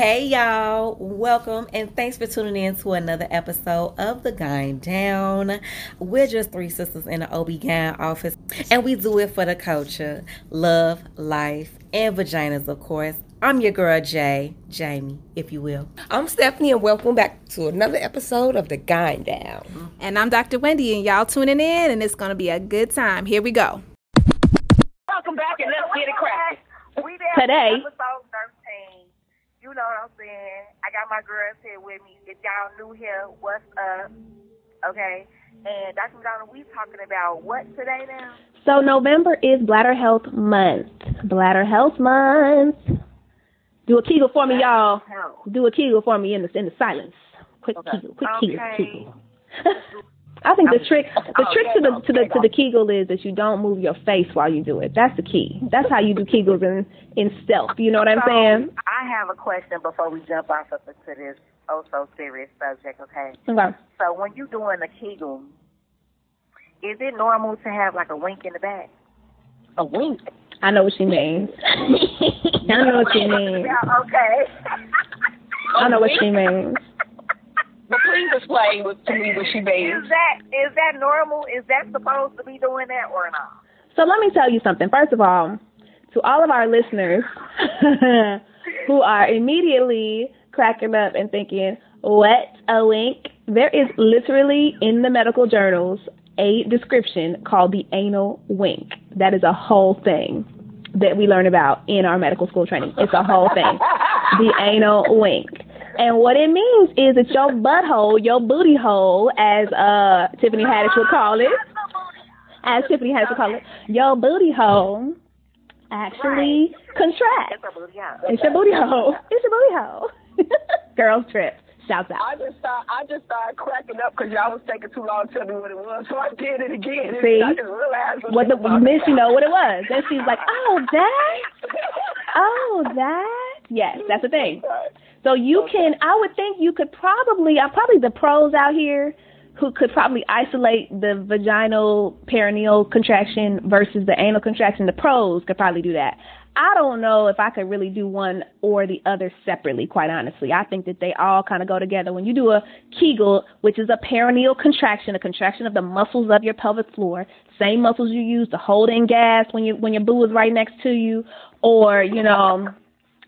Hey y'all, welcome and thanks for tuning in to another episode of The Gyn Down. We're just three sisters in the OB-GYN office and we do it for the culture, love, life, and vaginas, of course. I'm your girl Jay, Jaimee, if you will. I'm Stephanie, and welcome back to another episode of The Gyn Down. And I'm Dr. Wendy, and y'all tuning in, and it's going to be a good time. Here we go. Welcome back, and let's get it cracking. We there Today. Episode 13. You know what I'm saying? I got my girls here with me. If y'all new here, what's up? Okay. And Dr. McDonald, we talking about what today now? So November is Bladder Health Month. Bladder Health Month. Do a Kegel for me, y'all. Do a Kegel for me in the in the silence. Quick Okay. Kegel, quick Kegel, Kegel. I think the trick the oh, trick to the to the to the Kegel is that you don't move your face while you do it. That's the key. That's how you do Kegels in in stealth. You know what I'm So, saying? I have a question before we jump off of to this oh so serious subject, okay? Okay. So when you're doing a Kegel, is it normal to have like a wink in the back? A wink. I know what she means. I know what she means. Yeah, okay. I know what she means. But please explain what, to me what she Is means. that is that normal? Is that supposed to be doing that or not? So let me tell you something. First of all, to all of our listeners who are immediately cracking up and thinking, what a wink, there is literally in the medical journals a description called the anal wink. That is a whole thing that we learn about in our medical school training. It's a whole thing. The anal wink. And what it means is it's your butthole, your booty hole, as uh Tiffany Haddish would call it as Tiffany Haddish call it, your booty hole actually contracts. It's a booty out. It's your booty hole. It's your booty hole. Girls trip. Shouts out. I just start, I just started cracking up because y'all was taking too long to tell me what it was, so I did it again. See? I just realized What the miss you know what it was. Then she's like, Oh that Oh that Yes, that's the thing. So you can I would think you could probably uh, probably the pros out here who could probably isolate the vaginal perineal contraction versus the anal contraction. The pros could probably do that. I don't know if I could really do one or the other separately, quite honestly. I think that they all kind of go together. When you do a Kegel, which is a perineal contraction, a contraction of the muscles of your pelvic floor, same muscles you use to hold in gas when you when your boo is right next to you, or you know,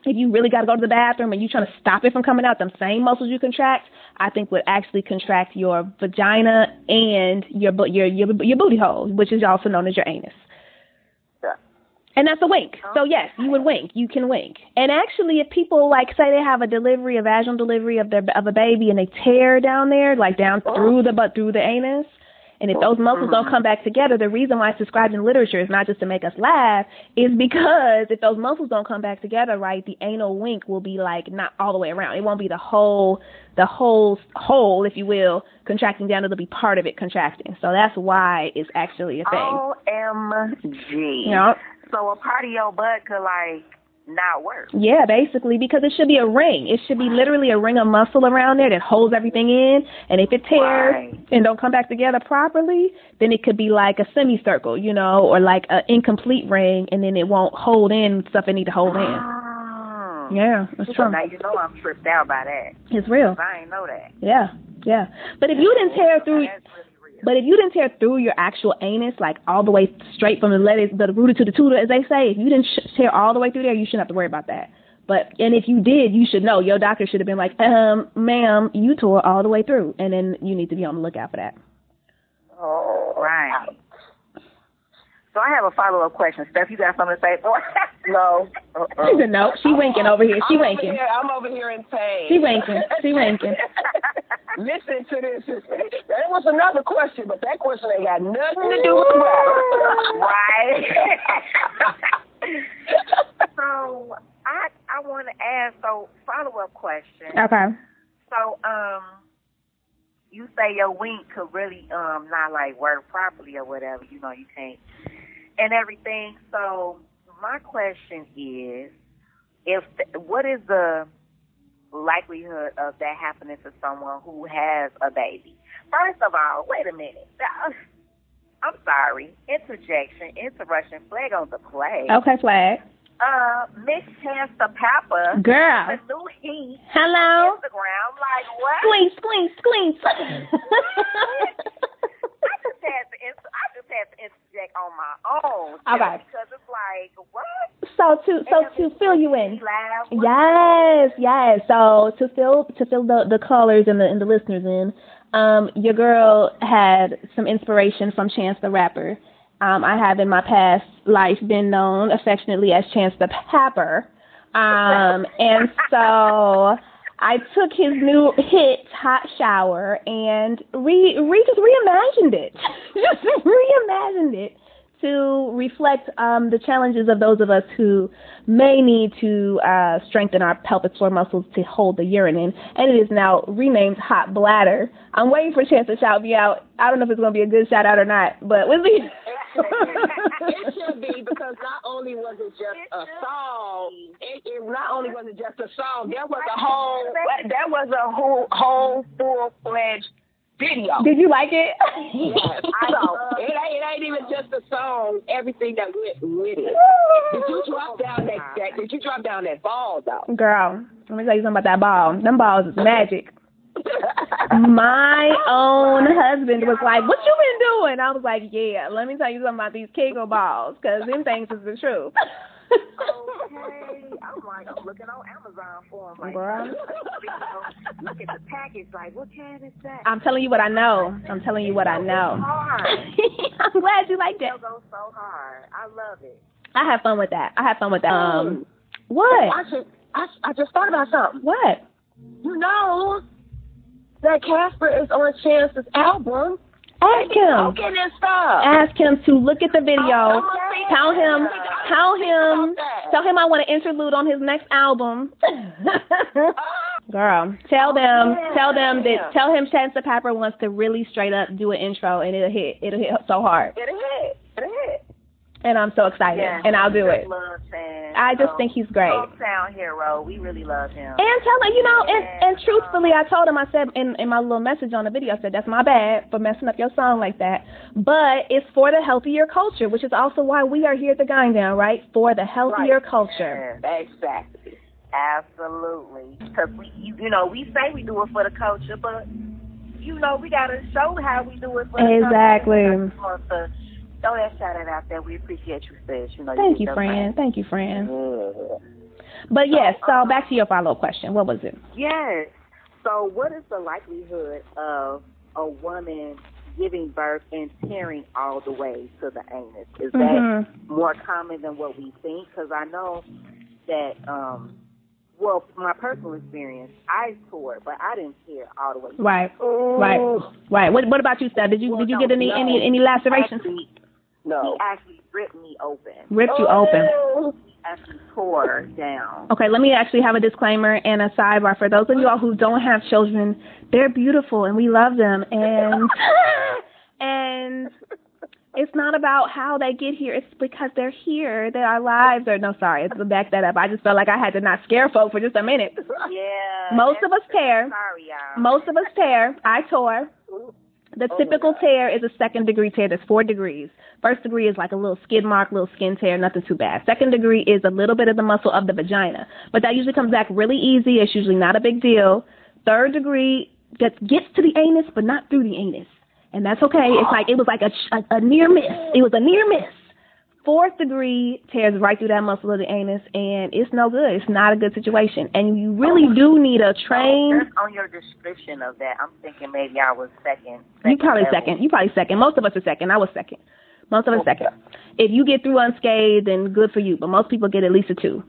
if you really got to go to the bathroom and you're trying to stop it from coming out, them same muscles you contract, I think would actually contract your vagina and your your your, your booty hole, which is also known as your anus. Yeah. And that's a wink. So oh. yes, you would wink. You can wink. And actually, if people like say they have a delivery, a vaginal delivery of their of a baby, and they tear down there, like down oh. through the butt, through the anus, and if those muscles don't come back together, the reason why it's described in literature is not just to make us laugh, is because if those muscles don't come back together, right, the anal wink will be like not all the way around. It won't be the whole, the whole hole, if you will, contracting down. It'll be part of it contracting. So that's why it's actually a thing. OMG. You know? So a part of your butt could like not work. Yeah, basically, because it should be a ring. It should be literally a ring of muscle around there that holds everything in. And if it tears Right. and don't come back together properly, then it could be like a semicircle, you know, or like an incomplete ring, and then it won't hold in stuff it need to hold in. Mm. Yeah, that's So true. now you know I'm tripped out by that. It's real. I ain't know that. Yeah, yeah. But if you didn't tear through, That's really real. But if you didn't tear through your actual anus, like all the way straight from the lettuce, the rooter to the tutor, as they say, if you didn't sh- tear all the way through there, you shouldn't have to worry about that. But and if you did, you should know. Your doctor should have been like, um, ma'am, you tore all the way through, and then you need to be on the lookout for that. Oh, right. So I have a follow up question. Steph, you got something to say? No. She said no. She winking over here. She I'm over winking. here, I'm over here in pain. She winking. She winking. Listen to this. That was another question, but that question ain't got nothing to do with the matter. right. so I I want to ask. So follow up question. Okay. So um, you say your wink could really um not like work properly or whatever. You know you can't and everything. So my question is, if what is the likelihood of that happening to someone who has a baby? First of all, wait a minute. I'm sorry. Interjection, interruption, flag on the play. Okay, flag. uh, Miss Chance the Papper. Girl. The new heat. Hello. Instagram. Like what? Squeeze, squeeze, squeeze. I just had to. Inter- I just had to interject on my own. Okay. Because it's like what? so to so to fill you in. Yes, yes. So to fill to fill the the callers and the and the listeners in, um, your girl had some inspiration from Chance the Rapper. Um, I have in my past life been known affectionately as Chance the Papper. Um, and so I took his new hit, Hot Shower, and re, re just reimagined it. just reimagined it to reflect um, the challenges of those of us who may need to uh, strengthen our pelvic floor muscles to hold the urine in. And it is now renamed Hot Bladder. I'm waiting for a Chance to shout me out. I don't know if it's going to be a good shout out or not, but we'll see. it should be because not only was it just a song, it, it not only was it just a song, there was a whole there was a whole whole full fledged video. Did you like it? Yes, so it ain't, it ain't even just the song. Everything that went with it. Did you drop down that, that? Did you drop down that ball though? Girl, let me tell you something about that ball. Them balls is magic. My own husband was like, "What you been doing?" I was like, "Yeah, let me tell you something about these Kegel balls, cause them things is the truth." Okay. I'm like, I'm looking on Amazon for them. Like, Bruh. look at the package. Like, what kind is that? I'm telling you what I know. I'm telling you what I know. Hard. I'm glad you liked it. It goes so hard. I love it. I had fun with that. I had fun with that. Um, what? I should. I, I just thought about something. What? You know that Casper is on Chance's album. Ask him. Smoking and stuff. Ask him to look at the video. Tell him. Tell him. Tell him I want an interlude on his next album. Girl, tell them, tell them that, tell him Chance the Papper wants to really straight up do an intro and it'll hit, it'll hit so hard. It'll hit. And I'm so excited, Yeah. and I'll do it. Love I just So, think he's great. Hometown hero. We really love him. And tell him, you know, and, and truthfully, I told him, I said in, in my little message on the video, I said, that's my bad for messing up your song like that. But it's for the healthier culture, which is also why we are here at the Gyn Down, right? For the healthier culture. Exactly. Absolutely. Because we, you, you know, we say we do it for the culture, but you know, we gotta show how we do it for the Exactly. culture. I just want to throw that shout out out there. We appreciate you, sis. You know, Thank you, your friend. Thank you, friend. Yeah. But yes, so back to your follow up question. What was it? Yes. So, what is the likelihood of a woman giving birth and tearing all the way to the anus? Is that Mhm. more common than what we think? Because I know that, um, well, my personal experience, I tore, but I didn't tear all the way. Right. Right. Right. What What about you, Steph? Did you Well, Did you no, get any no. any any lacerations? Actually, No. he actually ripped me open. Ripped you open. Oh. He actually tore down. Okay, let me actually have a disclaimer and a sidebar for those of you all who don't have children. They're beautiful and we love them, and and it's not about how they get here. It's because they're here. That our lives are. No, sorry, it's to back that up. I just felt like I had to not scare folk for just a minute. Yeah. Most of us tear. Sorry, y'all. Most of us tear. I tore. The oh typical tear is a second degree tear. There's four degrees. First degree is like a little skid mark, little skin tear, nothing too bad. Second degree is a little bit of the muscle of the vagina, but that usually comes back really easy. It's usually not a big deal. Third degree gets gets to the anus, but not through the anus, and that's okay. It's like it was like a, a, a near miss. It was a near miss. Fourth degree tears right through that muscle of the anus, and it's no good. It's not a good situation, and you really do need a trained. Just on your description of that, I'm thinking maybe I was second. You probably level. second. You probably second. Most of us are second. I was second. Most of us second. If you get through unscathed, then good for you. But most people get at least a two.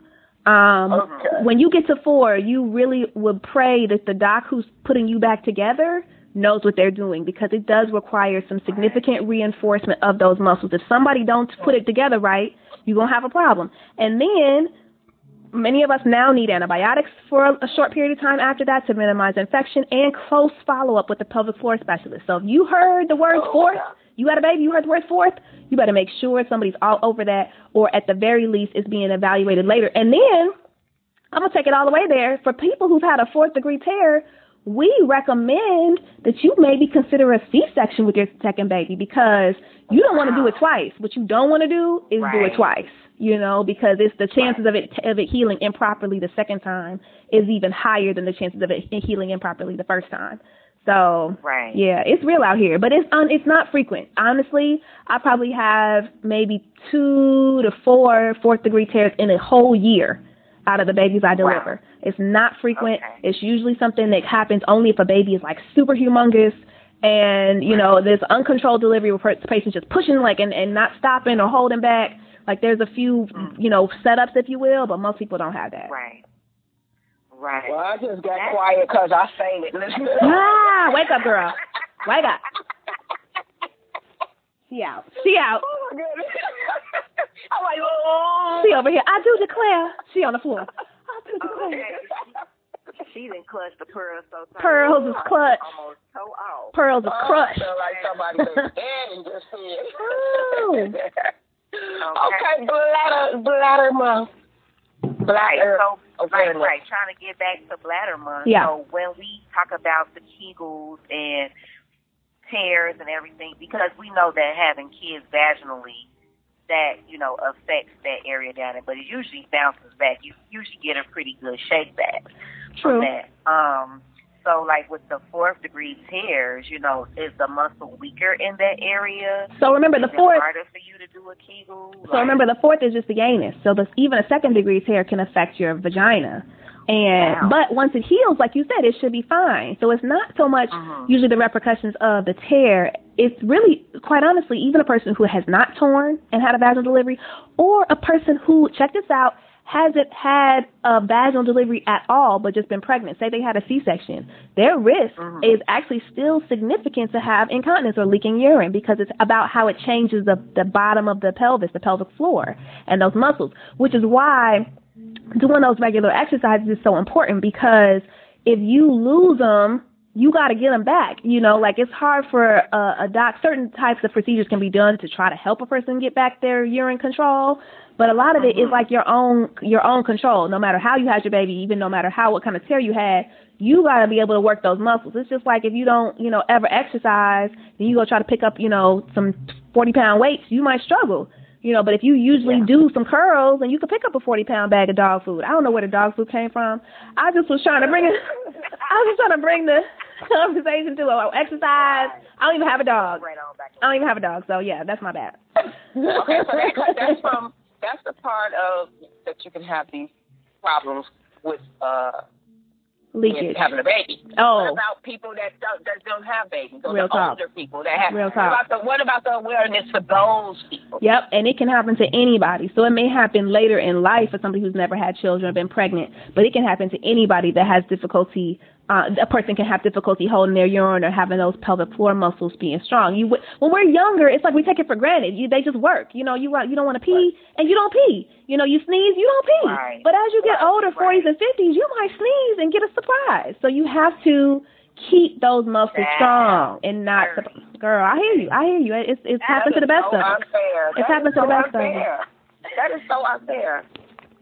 Um, Okay. When you get to four, you really would pray that the doc who's putting you back together knows what they're doing because it does require some significant reinforcement of those muscles. If somebody don't put it together right, you're gonna have a problem. And then many of us now need antibiotics for a, a short period of time after that to minimize infection and close follow up with the pelvic floor specialist. So if you heard the word oh, fourth, you had a baby, you heard the word fourth, you better make sure somebody's all over that or at the very least is being evaluated later. And then I'm gonna take it all the way there. For people who've had a fourth degree tear, we recommend that you maybe consider a C-section with your second baby because you don't want to do it twice. What you don't want to do is do it twice. You know, because it's the chances of it of it healing improperly the second time is even higher than the chances of it healing improperly the first time. So Right. yeah, it's real out here, but it's un, it's not frequent. Honestly, I probably have maybe two to four fourth degree tears in a whole year out of the babies I deliver. It's not frequent. Okay. It's usually something that happens only if a baby is like super humongous and you know there's uncontrolled delivery where the patient's just pushing like and, and not stopping or holding back. Like there's a few you know setups if you will, but most people don't have that. Right. Right. Well, I just got quiet because I sang it. Listen. Ah, wake up, girl. Wake up. She out. She out. Oh my goodness. I'm like, oh. She over here. I do declare. She on the floor. I do declare. She didn't clutch the pearls so tight. Pearls is clutch. Almost toe off. Pearls is Oh, crushed. I feel like somebody was standing just said. Ooh. okay, bladder, bladder month. Right. Bladder. So, right, awareness. right. Trying to get back to bladder month. Yeah. So when we talk about the Kegels and tears and everything, because we know that having kids vaginally, that you know affects that area down there, but it usually bounces back. You usually get a pretty good shake back True. from that. Um. So like with the fourth degree tears, you know, is the muscle weaker in that area? So remember the Is fourth. harder for you to do a Kegel? So remember the fourth is just the anus. So the, even a second degree tear can affect your vagina. And Wow. but once it heals, like you said, it should be fine. So it's not so much Mhm. usually the repercussions of the tear. It's really, quite honestly, even a person who has not torn and had a vaginal delivery, or a person who check this out hasn't had a vaginal delivery at all but just been pregnant. Say they had a C-section, their risk Mhm. is actually still significant to have incontinence or leaking urine because it's about how it changes the the bottom of the pelvis, the pelvic floor, and those muscles. Which is why doing those regular exercises is so important because if you lose them, you got to get them back. You know, like it's hard for a, a doc. Certain types of procedures can be done to try to help a person get back their urine control, but a lot of it is uh-huh. like your own your own control. No matter how you had your baby, even no matter how what kind of tear you had, you got to be able to work those muscles. It's just like if you don't, you know, ever exercise, then you go try to pick up, you know, some forty pound weights, you might struggle. You know, but if you usually do some curls and you can pick up a forty pound bag of dog food. I don't know where the dog food came from. I just was trying to bring it. I was just trying to bring the conversation to a exercise. I don't even have a dog. Right on back. I don't even have a dog, so yeah, that's my bad. okay, so that, that's from that's the part of that you can have these problems with uh Leakage. having a baby. Oh. What about people that don't that don't have babies? Or Real the talk. older people that have Real what talk. about the what about the awareness for those people? Yep, and it can happen to anybody. So it may happen later in life for somebody who's never had children or been pregnant, but it can happen to anybody that has difficulty. Uh, a person can have difficulty holding their urine or having those pelvic floor muscles being strong. You when we're younger, it's like we take it for granted. You, they just work. You know, you want you don't want to pee and you don't pee. You know, you sneeze, you don't pee. Right. But as you get Right, older, right. 40s and 50s, you might sneeze and get a surprise. So you have to keep those muscles That strong and not. very- Girl, I hear you. I hear you. It's it's happened to the best so of us. It's That happened to the so best of us. That is so unfair.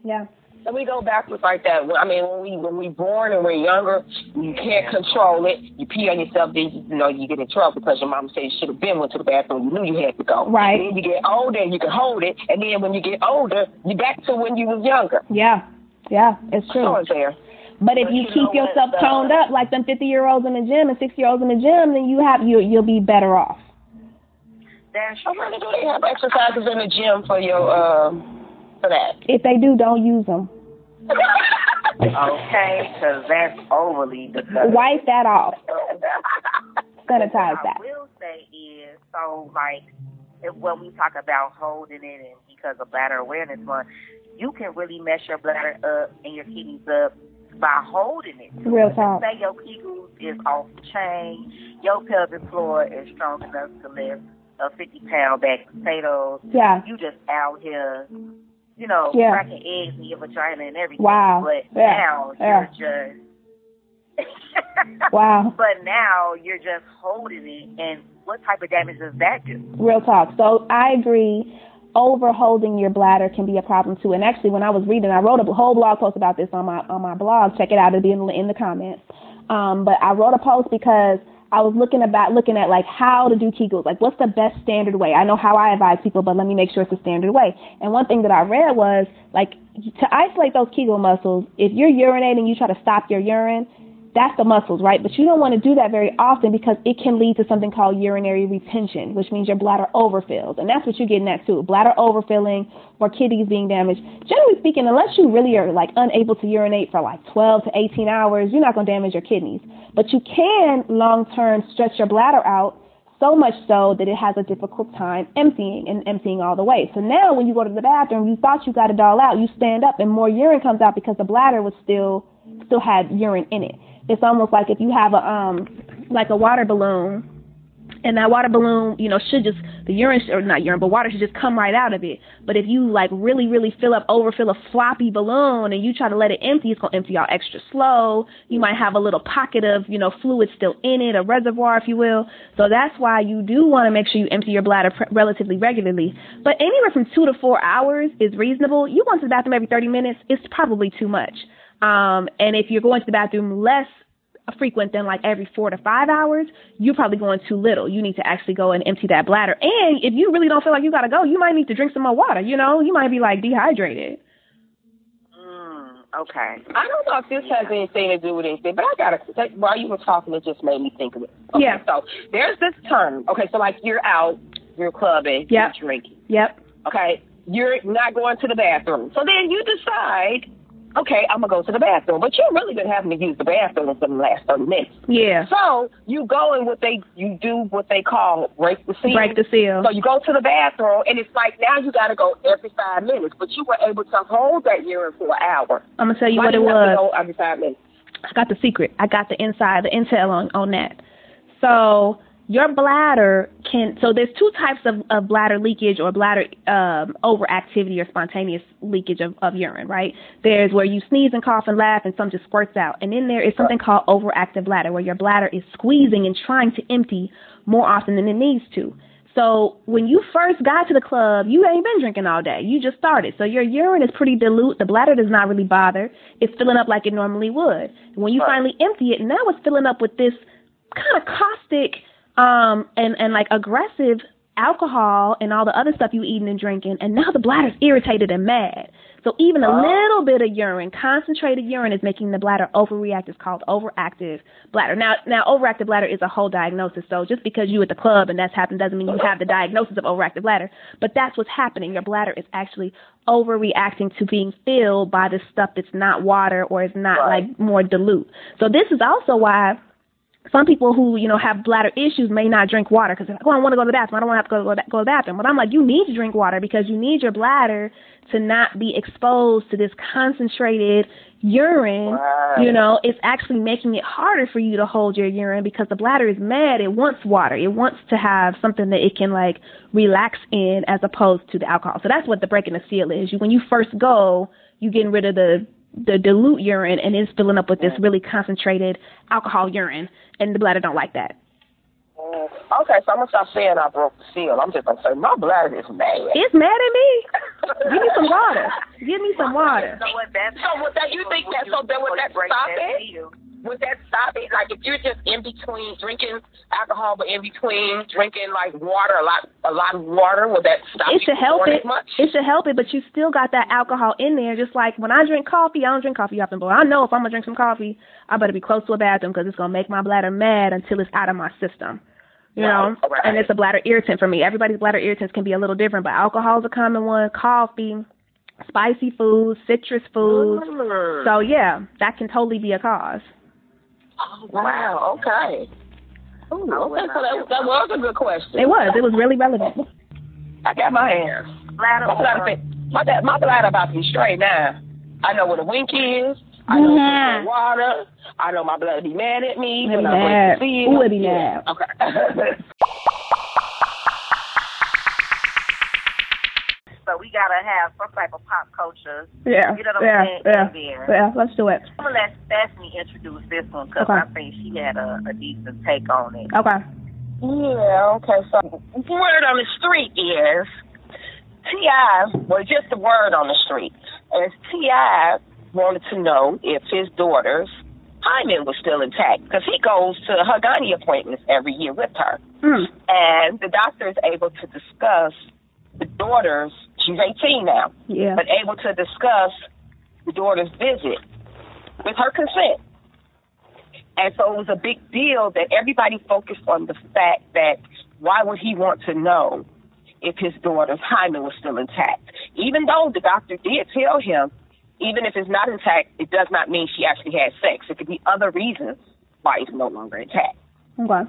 Yeah. And we go backwards like that. I mean, when we when we born and we're younger, you can't control it. You pee on yourself, then you, you know you get in trouble because your mom said you should have been went to the bathroom. You knew you had to go. Right. Then you get older and you can hold it, and then when you get older, you back to when you was younger. Yeah. Yeah, it's So true. unfair. But if But you you keep yourself toned up like them fifty year olds in the gym and sixty year olds in the gym, then you have you you'll be better off. That's wonder do they have exercises in the gym for your uh for that? If they do, don't use them. okay, because that's overly disgusting. Wipe that off. Sanitize what that. I will say is, so like, if, when we talk about holding it and because of bladder awareness month, you can really mess your bladder up and your kidneys up by holding it. Real talk. Say your kegels is off the chain, your pelvic floor is strong enough to lift a 50 pound bag of potatoes. Yeah. You just out here, you know, Yeah. cracking eggs in your vagina and everything. Wow. But Yeah. now Yeah. you're just. Wow. But now you're just holding it, and what type of damage does that do? Real talk. So I agree. Overholding your bladder can be a problem too. And actually, when I was reading, I wrote a whole blog post about this on my on my blog. Check it out; it'll be in, the- in the comments. Um, but I wrote a post because I was looking about looking at like how to do Kegels, like what's the best standard way. I know how I advise people, but let me make sure it's the standard way. And one thing that I read was like to isolate those Kegel muscles. If you're urinating, you try to stop your urine that's the muscles, right? But you don't want to do that very often because it can lead to something called urinary retention, which means your bladder overfills. And that's what you're getting at too. Bladder overfilling or kidneys being damaged. Generally speaking, unless you really are like unable to urinate for like 12 to 18 hours, you're not going to damage your kidneys. But you can long term stretch your bladder out so much so that it has a difficult time emptying and emptying all the way. So now when you go to the bathroom, you thought you got it all out, you stand up and more urine comes out because the bladder was still still had urine in it it's almost like if you have a um like a water balloon and that water balloon, you know, should just the urine or not urine, but water should just come right out of it. But if you like really, really fill up, overfill a floppy balloon, and you try to let it empty, it's gonna empty out extra slow. You might have a little pocket of, you know, fluid still in it, a reservoir, if you will. So that's why you do want to make sure you empty your bladder pre- relatively regularly. But anywhere from two to four hours is reasonable. You go to the bathroom every 30 minutes, it's probably too much. Um, and if you're going to the bathroom less frequent than like every four to five hours, you're probably going too little. You need to actually go and empty that bladder. And if you really don't feel like you gotta go, you might need to drink some more water. You know, you might be like dehydrated. Mm, okay. I don't know if this has anything to do with anything, but I gotta. While you were talking, it just made me think of it. Okay, yeah. So there's this term. Okay, so like you're out, you're clubbing, yep. you're drinking. Yep. Okay, you're not going to the bathroom. So then you decide okay, I'm gonna go to the bathroom. But you've really been having to use the bathroom for the last thirty minutes. Yeah. So you go and what they you do what they call break the seal. Break the seal. So you go to the bathroom and it's like now you gotta go every five minutes, but you were able to hold that urine for an hour. I'm gonna tell you Why what it you to was. every five minutes? I got the secret. I got the inside, the intel on on that. So your bladder can so there's two types of, of bladder leakage or bladder um, overactivity or spontaneous leakage of, of urine right there's where you sneeze and cough and laugh and some just squirts out and then there is something called overactive bladder where your bladder is squeezing and trying to empty more often than it needs to so when you first got to the club, you ain't been drinking all day. You just started. So your urine is pretty dilute. The bladder does not really bother. It's filling up like it normally would. When you finally empty it, now it's filling up with this kind of caustic um and and like aggressive alcohol and all the other stuff you eating and drinking and now the bladder's irritated and mad. So even a little bit of urine concentrated urine is making the bladder overreact. It's called overactive bladder. Now now overactive bladder is a whole diagnosis. So just because you at the club and that's happened doesn't mean you have the diagnosis of overactive bladder. But that's what's happening. Your bladder is actually overreacting to being filled by the stuff that's not water or is not Right. like more dilute. So this is also why some people who you know have bladder issues may not drink water because they're like, oh, I want to go to the bathroom. I don't want to have to go to the, go to the bathroom. But I'm like, you need to drink water because you need your bladder to not be exposed to this concentrated urine. Right. You know, it's actually making it harder for you to hold your urine because the bladder is mad. It wants water. It wants to have something that it can like relax in as opposed to the alcohol. So that's what the breaking the seal is. You when you first go, you're getting rid of the the dilute urine and it's filling up with this really concentrated alcohol urine and the bladder don't like that. Mm, Okay, so I'm gonna stop saying I broke the seal. I'm just gonna say my bladder is mad. It's mad at me. Give me some water. Give me some water. So what that So would that you think that so then would that stop that it? Would that stop it? Like if you're just in between drinking alcohol, but in between drinking like water, a lot, a lot of water, would that stop It It should help it. much? It should help it, but you still got that alcohol in there. Just like when I drink coffee, I don't drink coffee often, but I know if I'm gonna drink some coffee, I better be close to a bathroom because it's gonna make my bladder mad until it's out of my system. You know, right. and it's a bladder irritant for me. Everybody's bladder irritants can be a little different, but alcohol is a common one. Coffee, spicy foods, citrus foods. Mm. So yeah, that can totally be a cause. Oh, wow. Okay. Ooh, Oh, okay, so that, that was a good question. It was. It was really relevant. I got my hands. Bladder My bladder, or- fit- my, da- my bladder about to be straight now. I know what a wink is. I know Mhm. what water. I know my bladder be mad at me. It be when I break mad. the seal. Ooh, it be Yeah. mad. Okay. gotta have some type of pop culture. Yeah. You know what I'm yeah. saying? Yeah. Yeah. Let's do it. I'm gonna let Stephanie introduce this one because Okay. I think she had a, a decent take on it. Okay. Yeah, okay. So word on the street is Ti. Well, just the word on the street is T.I. wanted to know if his daughters hymen was still intact because he goes to her gynae appointments every year with her. Mm. And the doctor is able to discuss the daughter's, she's 18 now, Yeah. but able to discuss the daughter's visit with her consent. And so it was a big deal that everybody focused on the fact that why would he want to know if his daughter's hymen was still intact? Even though the doctor did tell him, even if it's not intact, it does not mean she actually had sex. It could be other reasons why it's no longer intact. Okay.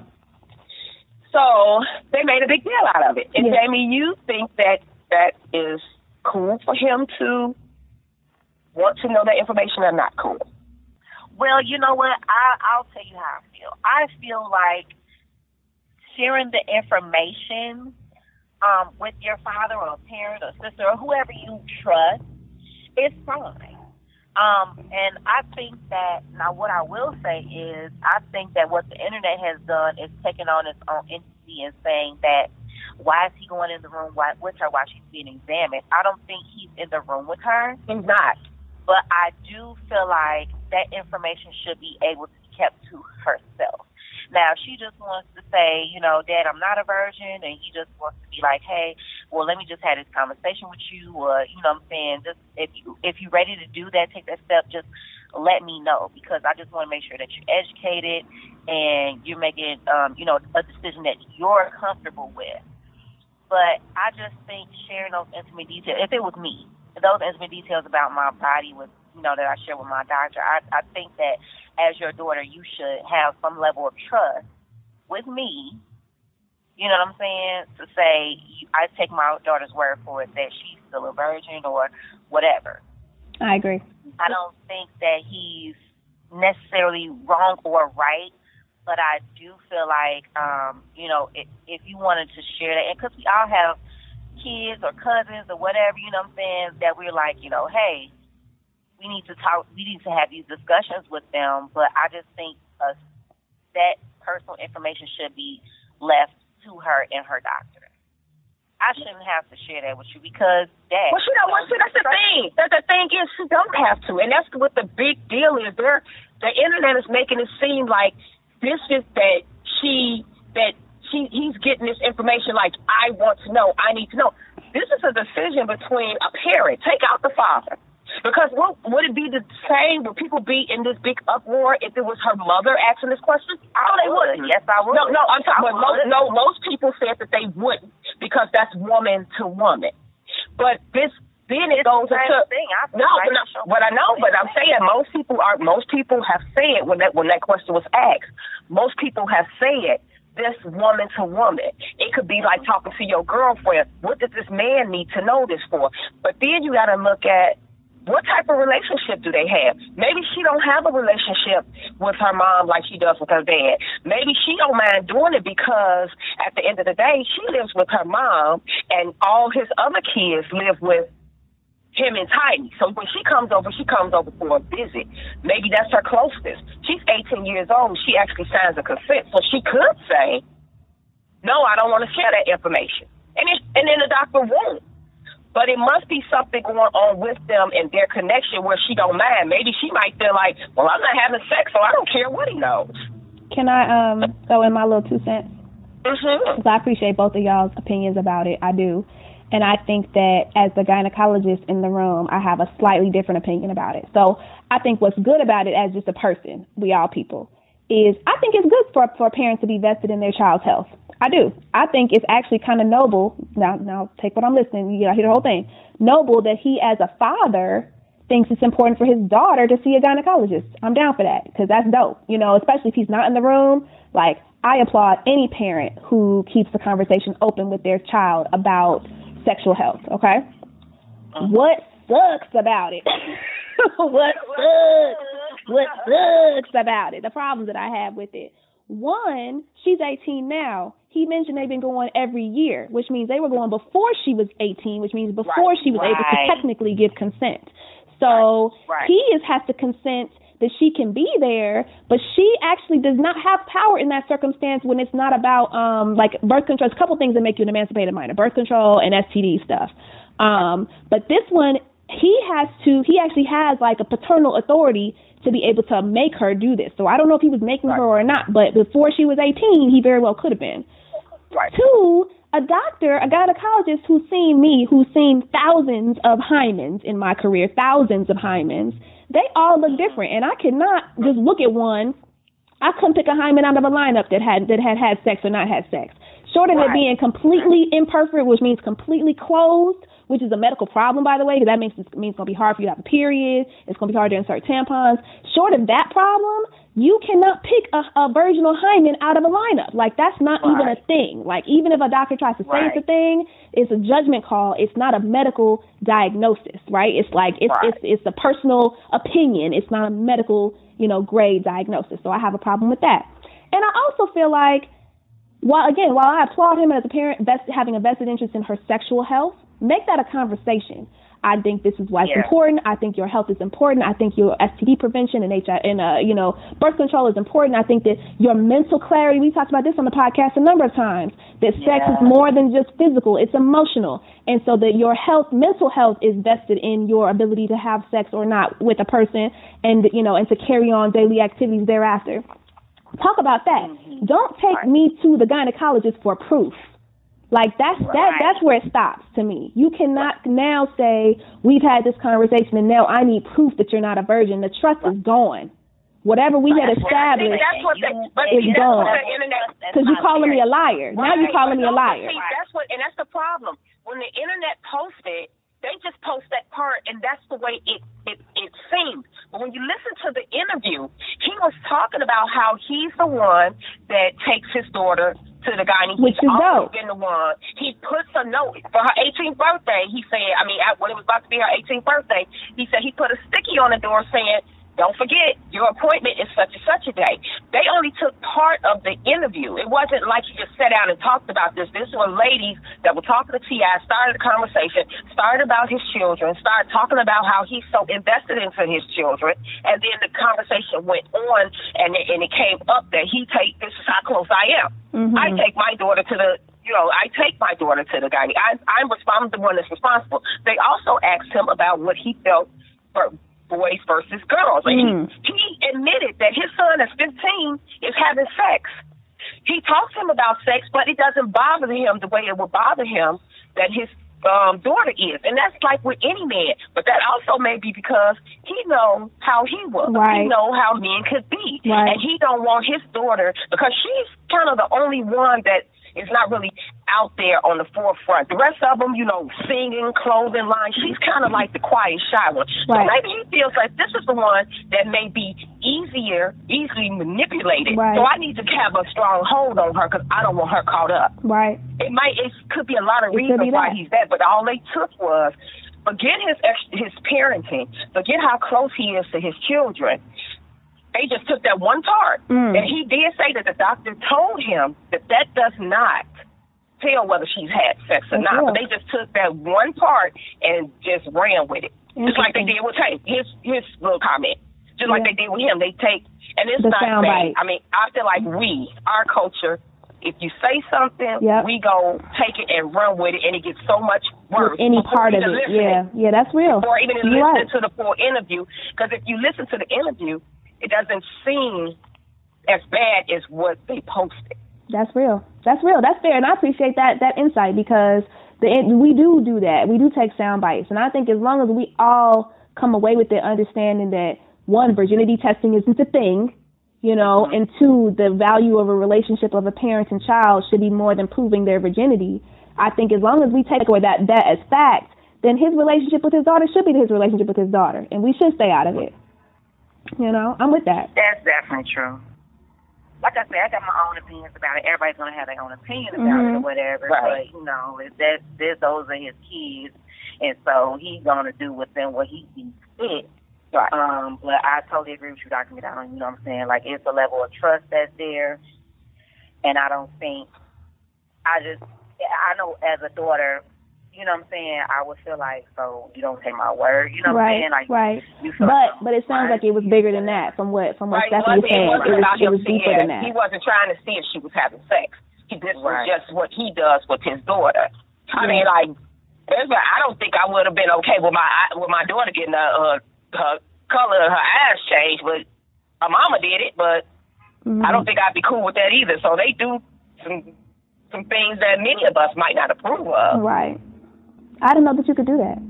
So they made a big deal out of it. And Yeah. Jaimee, you think that that is cool for him to want to know that information or not cool? Well, you know what? I I'll tell you how I feel. I feel like sharing the information um, with your father or parent or sister or whoever you trust is fine. Um, and I think that now what I will say is I think that what the internet has done is taken on its own entity and saying that why is he going in the room why, with her while she's being examined? I don't think he's in the room with her. He's not. but I do feel like that information should be able to be kept to herself. Now, she just wants to say, you know, Dad, I'm not a virgin, and he just wants to be like, hey, well, let me just have this conversation with you, or you know, what I'm saying, just if you if you're ready to do that, take that step, just let me know because I just want to make sure that you're educated and you're making, um, you know, a decision that you're comfortable with. But I just think sharing those intimate details, if it was me, those intimate details about my body was, you know, that I share with my doctor, I, I think that as your daughter, you should have some level of trust with me. You know what I'm saying? To say I take my daughter's word for it that she's still a virgin or whatever. I agree. I don't think that he's necessarily wrong or right, but I do feel like, um, you know, if, if you wanted to share that, and because we all have kids or cousins or whatever, you know what I'm saying, that we're like, you know, hey, we need to talk, we need to have these discussions with them, but I just think uh, that personal information should be left to her and her doctor. I shouldn't have to share that with you because that. Well, she don't want to. That's the thing. That the thing is, she don't have to, and that's what the big deal is. There, the internet is making it seem like this is that she that she he's getting this information. Like I want to know. I need to know. This is a decision between a parent. Take out the father. Because what would it be the same? Would people be in this big uproar if it was her mother asking this question? Oh, they wouldn't. Mm-hmm. Yes, I would. No, no, I'm talking. But most, no, most people said that they wouldn't because that's woman to woman. But this then it goes into thing. I no, like no, but I know, but I'm saying most people are most people have said when that when that question was asked, most people have said this woman to woman. It could be like talking to your girlfriend. What does this man need to know this for? But then you got to look at what type of relationship do they have? Maybe she don't have a relationship with her mom like she does with her dad. Maybe she don't mind doing it because at the end of the day, she lives with her mom and all his other kids live with him and Tiny. So when she comes over, she comes over for a visit. Maybe that's her closeness. She's 18 years old. She actually signs a consent. So she could say, no, I don't want to share that information. And, and then the doctor won't. But it must be something going on with them and their connection where she don't mind. Maybe she might feel like, well, I'm not having sex, so I don't care what he knows. Can I um throw in my little two cents? Mm-hmm. Because I appreciate both of y'all's opinions about it. I do. And I think that as the gynecologist in the room, I have a slightly different opinion about it. So I think what's good about it as just a person, we all people, is I think it's good for, for parents to be vested in their child's health. I do. I think it's actually kind of noble. Now, now take what I'm listening. You know, hear the whole thing. Noble that he, as a father, thinks it's important for his daughter to see a gynecologist. I'm down for that because that's dope. You know, especially if he's not in the room. Like, I applaud any parent who keeps the conversation open with their child about sexual health. Okay. Uh-huh. What sucks about it? what sucks? What sucks about it? The problems that I have with it. One, she's 18 now. He mentioned they've been going every year, which means they were going before she was 18, which means before she was able to technically give consent. So Right. he is has to consent that she can be there, but she actually does not have power in that circumstance when it's not about um like birth control. There's a couple things that make you an emancipated minor: birth control and STD stuff. Um, but this one, he has to. He actually has like a paternal authority to be able to make her do this. So I don't know if he was making right. her or not, but before she was 18, he very well could have been. Right. Two, a doctor, a gynecologist who's seen me, who's seen thousands of hymens in my career, thousands of hymens, they all look different. And I cannot just look at one. I couldn't pick a hymen out of a lineup that had that had had sex or not had sex. Short of right. it being completely imperfect, which means completely closed, which is a medical problem, by the way, because that means it means it's going to be hard for you to have a period. It's going to be hard to insert tampons. Short of that problem, you cannot pick a, a virginal hymen out of a lineup. Like that's not right. even a thing. Like even if a doctor tries to say right. it's a thing, it's a judgment call. It's not a medical diagnosis, right? It's like it's right. it's it's a personal opinion. It's not a medical, you know, grade diagnosis. So I have a problem with that. And I also feel like while again, while I applaud him as a parent best, having a vested interest in her sexual health, make that a conversation. I think this is why it's yeah. important. I think your health is important. I think your STD prevention and HIV and uh, you know birth control is important. I think that your mental clarity. We talked about this on the podcast a number of times. That yeah. sex is more than just physical; it's emotional, and so that your health, mental health, is vested in your ability to have sex or not with a person, and you know, and to carry on daily activities thereafter. Talk about that. Mm-hmm. Don't take me to the gynecologist for proof. Like that's right. that that's where it stops to me. You cannot now say we've had this conversation and now I need proof that you're not a virgin. The trust is gone. Whatever we had established that's what's gone. Because you're calling me a liar. Right. Now you're calling me a liar. See, that's what, and that's the problem. When the internet posted they just post that part, and that's the way it it it seemed. But when you listen to the interview, he was talking about how he's the one that takes his daughter to the gyn, and he's Which always dope. been the one. He puts a note for her 18th birthday. He said, I mean, when it was about to be her 18th birthday, he said he put a sticky on the door saying don't forget, your appointment is such and such a day. They only took part of the interview. It wasn't like you just sat down and talked about this. This were ladies that were talking to T.I., started a conversation, started about his children, started talking about how he's so invested into his children. And then the conversation went on, and it, and it came up that he take, this is how close I am. Mm-hmm. I take my daughter to the you know, I take my daughter to the gyn. I, I'm, I'm the one that's responsible. They also asked him about what he felt for boys versus girls. And mm. he, he admitted that his son at 15 is having sex. He talks to him about sex, but it doesn't bother him the way it would bother him that his um, daughter is. And that's like with any man. But that also may be because he knows how he was. Right. He know how men could be. Right. And he don't want his daughter because she's kind of the only one that is not really out there on the forefront. The rest of them, you know, singing, clothing line, she's kind of like the quiet, shy one. Right. So maybe he feels like this is the one that may be easier, easily manipulated. Right. So I need to have a strong hold on her because I don't want her caught up. Right. It might, it could be a lot of it reasons why he's that, but all they took was forget his his parenting, forget how close he is to his children they just took that one part. Mm. And he did say that the doctor told him that that does not tell whether she's had sex or not. But they just took that one part and just ran with it. Just like they did with Tate, his his little comment. Just yeah. like they did with him. They take and it's the not bad. I mean, I feel like we, our culture, if you say something, yep. we go take it and run with it, and it gets so much worse. With any part of it, yeah, yeah, that's real. Or even listening right. to the full interview, because if you listen to the interview, it doesn't seem as bad as what they posted. That's real. That's real. That's fair, and I appreciate that that insight because the we do do that. We do take sound bites, and I think as long as we all come away with the understanding that one, virginity testing isn't a thing, you know, and two, the value of a relationship of a parent and child should be more than proving their virginity. I think as long as we take away that that as fact, then his relationship with his daughter should be his relationship with his daughter, and we should stay out of it. You know, I'm with that. That's definitely true. Like I said, I got my own opinions about it. Everybody's gonna have their own opinion about mm-hmm. it or whatever. Right. But you know, if that this those are his kids, and so he's gonna do with them what he sees fit. Right. Um, but I totally agree with you, Dr. McDonald. You know what I'm saying? Like it's a level of trust that's there, and I don't think I just I know as a daughter, you know what I'm saying, I would feel like, so you don't take my word, you know what right, I'm saying? Like, right. You but like but it sounds like it was bigger than that from what from what right. Stephanie was saying. It, it was, it was deeper than that. He wasn't trying to see if she was having sex. He, this right. was just what he does with his daughter. I mean, like, there's a, I don't think I would have been okay with my with my daughter getting a uh, her color of her eyes changed, but her mama did it. But Mhm. I don't think I'd be cool with that either. So they do some some things that many of us might not approve of. Right. I didn't know that you could do that.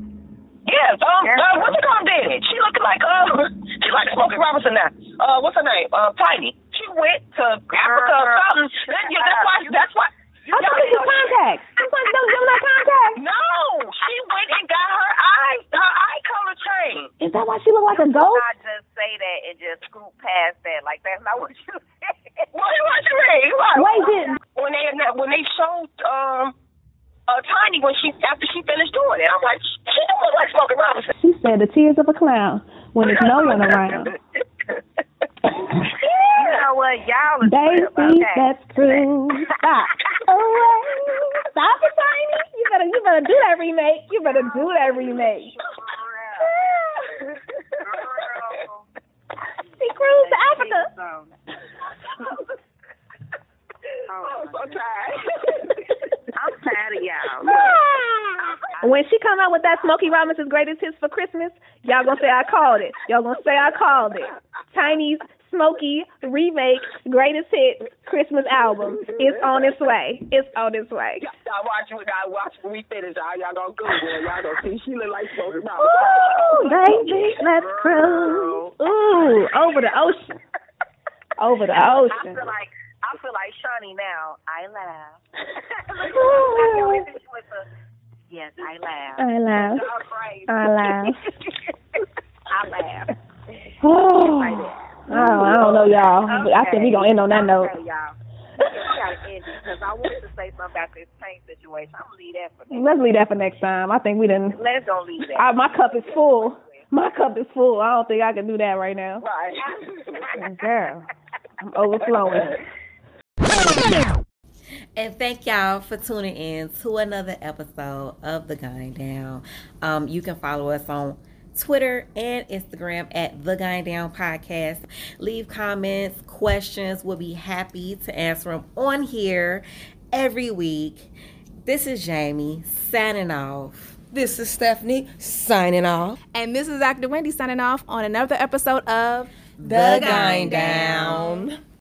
Yeah, um, uh, what's her name did it? She looked like uh, she like Smokey Robinson now. Uh, what's her name? Uh, Tiny. She went to Africa or something. That- yeah, that's why. That's why. I thought it was contacts. Sometimes don't give them contacts. No, she went and got her eye her eye color changed. Is that why she looked like a ghost? I just say that and just scoot past that. Like that's not what you said. What what you mean? Right. Wait, did when they when they showed um uh Tiny when she after she finished doing it, I'm like, she don't look like Smokey Robinson. she said the tears of a clown when there's no one around? you know what? Y'all are Daisy, okay. that's true. Stop. Away. Stop it, Tiny. You better, you better do that remake. You better do that remake. She cruised to Africa. Oh, I'm so tired. I'm tired of y'all. Ah! When she come out with that Smokey Robinson's greatest hits for Christmas, y'all gonna say I called it. Y'all gonna say I called it. Tiny's Smokey remake greatest hit Christmas album is on its way. It's on its way. Y'all watch when I watch when we finish. Y'all, y'all gonna go it. Y'all gonna see she look like Smokey Robinson. Ooh, baby, let's cruise. Ooh, over the ocean. Over the I ocean. feel like I feel like Shawnee now. I laugh. yes, I laugh. I laugh. I laugh. I laugh. Oh, I don't know, y'all. But I think we're gonna end on that note. Okay, y'all. We gotta end it because I wanted to say something about this paint situation. I'm gonna leave that for next. Let's leave that for next time. I think we didn't. Let's don't leave that. I, my cup is full. My cup is full. I don't think I can do that right now. Right. Girl, I'm overflowing. And thank y'all for tuning in to another episode of The Gyn Down. Um, you can follow us on Twitter and Instagram at The Gyn Down Podcast. Leave comments, questions. We'll be happy to answer them on here every week. This is Jaimee signing off. This is Stephanie signing off. And this is Dr. Wendy signing off on another episode of The Gyn Down.